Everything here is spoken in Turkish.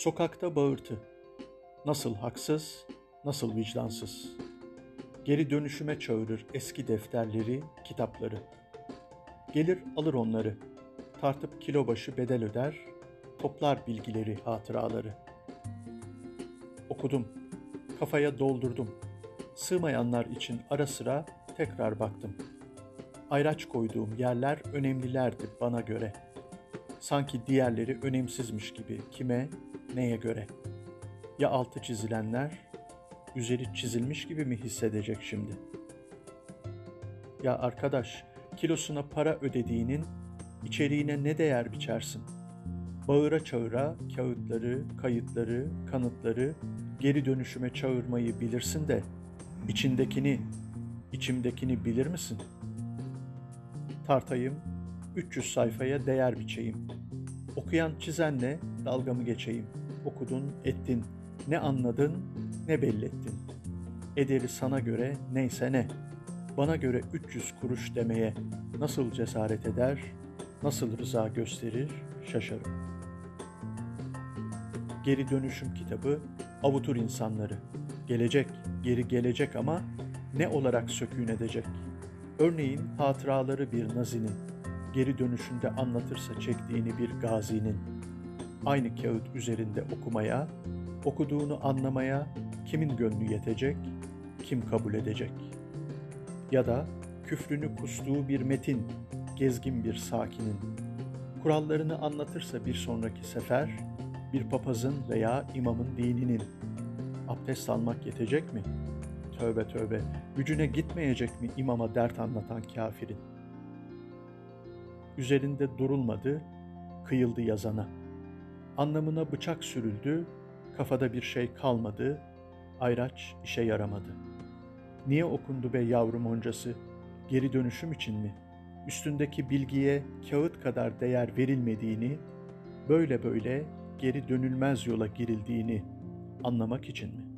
Sokakta bağırtı. Nasıl haksız, nasıl vicdansız. Geri dönüşüme çağırır eski defterleri, kitapları. Gelir alır onları. Tartıp kilo başı bedel öder, toplar bilgileri, hatıraları. Okudum, kafaya doldurdum. Sığmayanlar için ara sıra tekrar baktım. Ayraç koyduğum yerler önemlilerdi bana göre. Sanki diğerleri önemsizmiş gibi kime, neye göre? Ya altı çizilenler üzeri çizilmiş gibi mi hissedecek şimdi? Ya arkadaş, kilosuna para ödediğinin içeriğine ne değer biçersin? Bağıra çağıra kağıtları, kayıtları, kanıtları geri dönüşüme çağırmayı bilirsin de içindekini, içimdekini bilir misin? Tartayım, 300 sayfaya değer biçeyim. Okuyan çizenle dalgamı geçeyim. Okudun, ettin, ne anladın, ne bellettin. Ederi sana göre neyse ne. Bana göre 300 kuruş demeye nasıl cesaret eder, nasıl rıza gösterir şaşarım. Geri Dönüşüm kitabı avutur insanları. Gelecek, geri gelecek ama ne olarak sökün edecek? Örneğin hatıraları bir nazinin, geri dönüşünde anlatırsa çektiğini bir gazinin. Aynı kağıt üzerinde okumaya, okuduğunu anlamaya kimin gönlü yetecek, kim kabul edecek? Ya da küfrünü kustuğu bir metin, gezgin bir sakinin. Kurallarını anlatırsa bir sonraki sefer, bir papazın veya imamın dininin. Abdest almak yetecek mi? Tövbe tövbe, gücüne gitmeyecek mi imama dert anlatan kafirin? Üzerinde durulmadı, kıyıldı yazana. Anlamına bıçak sürüldü, kafada bir şey kalmadı, ayraç işe yaramadı. Niye okundu be yavrum oncası? Geri dönüşüm için mi? Üstündeki bilgiye kağıt kadar değer verilmediğini, böyle böyle geri dönülmez yola girildiğini anlamak için mi?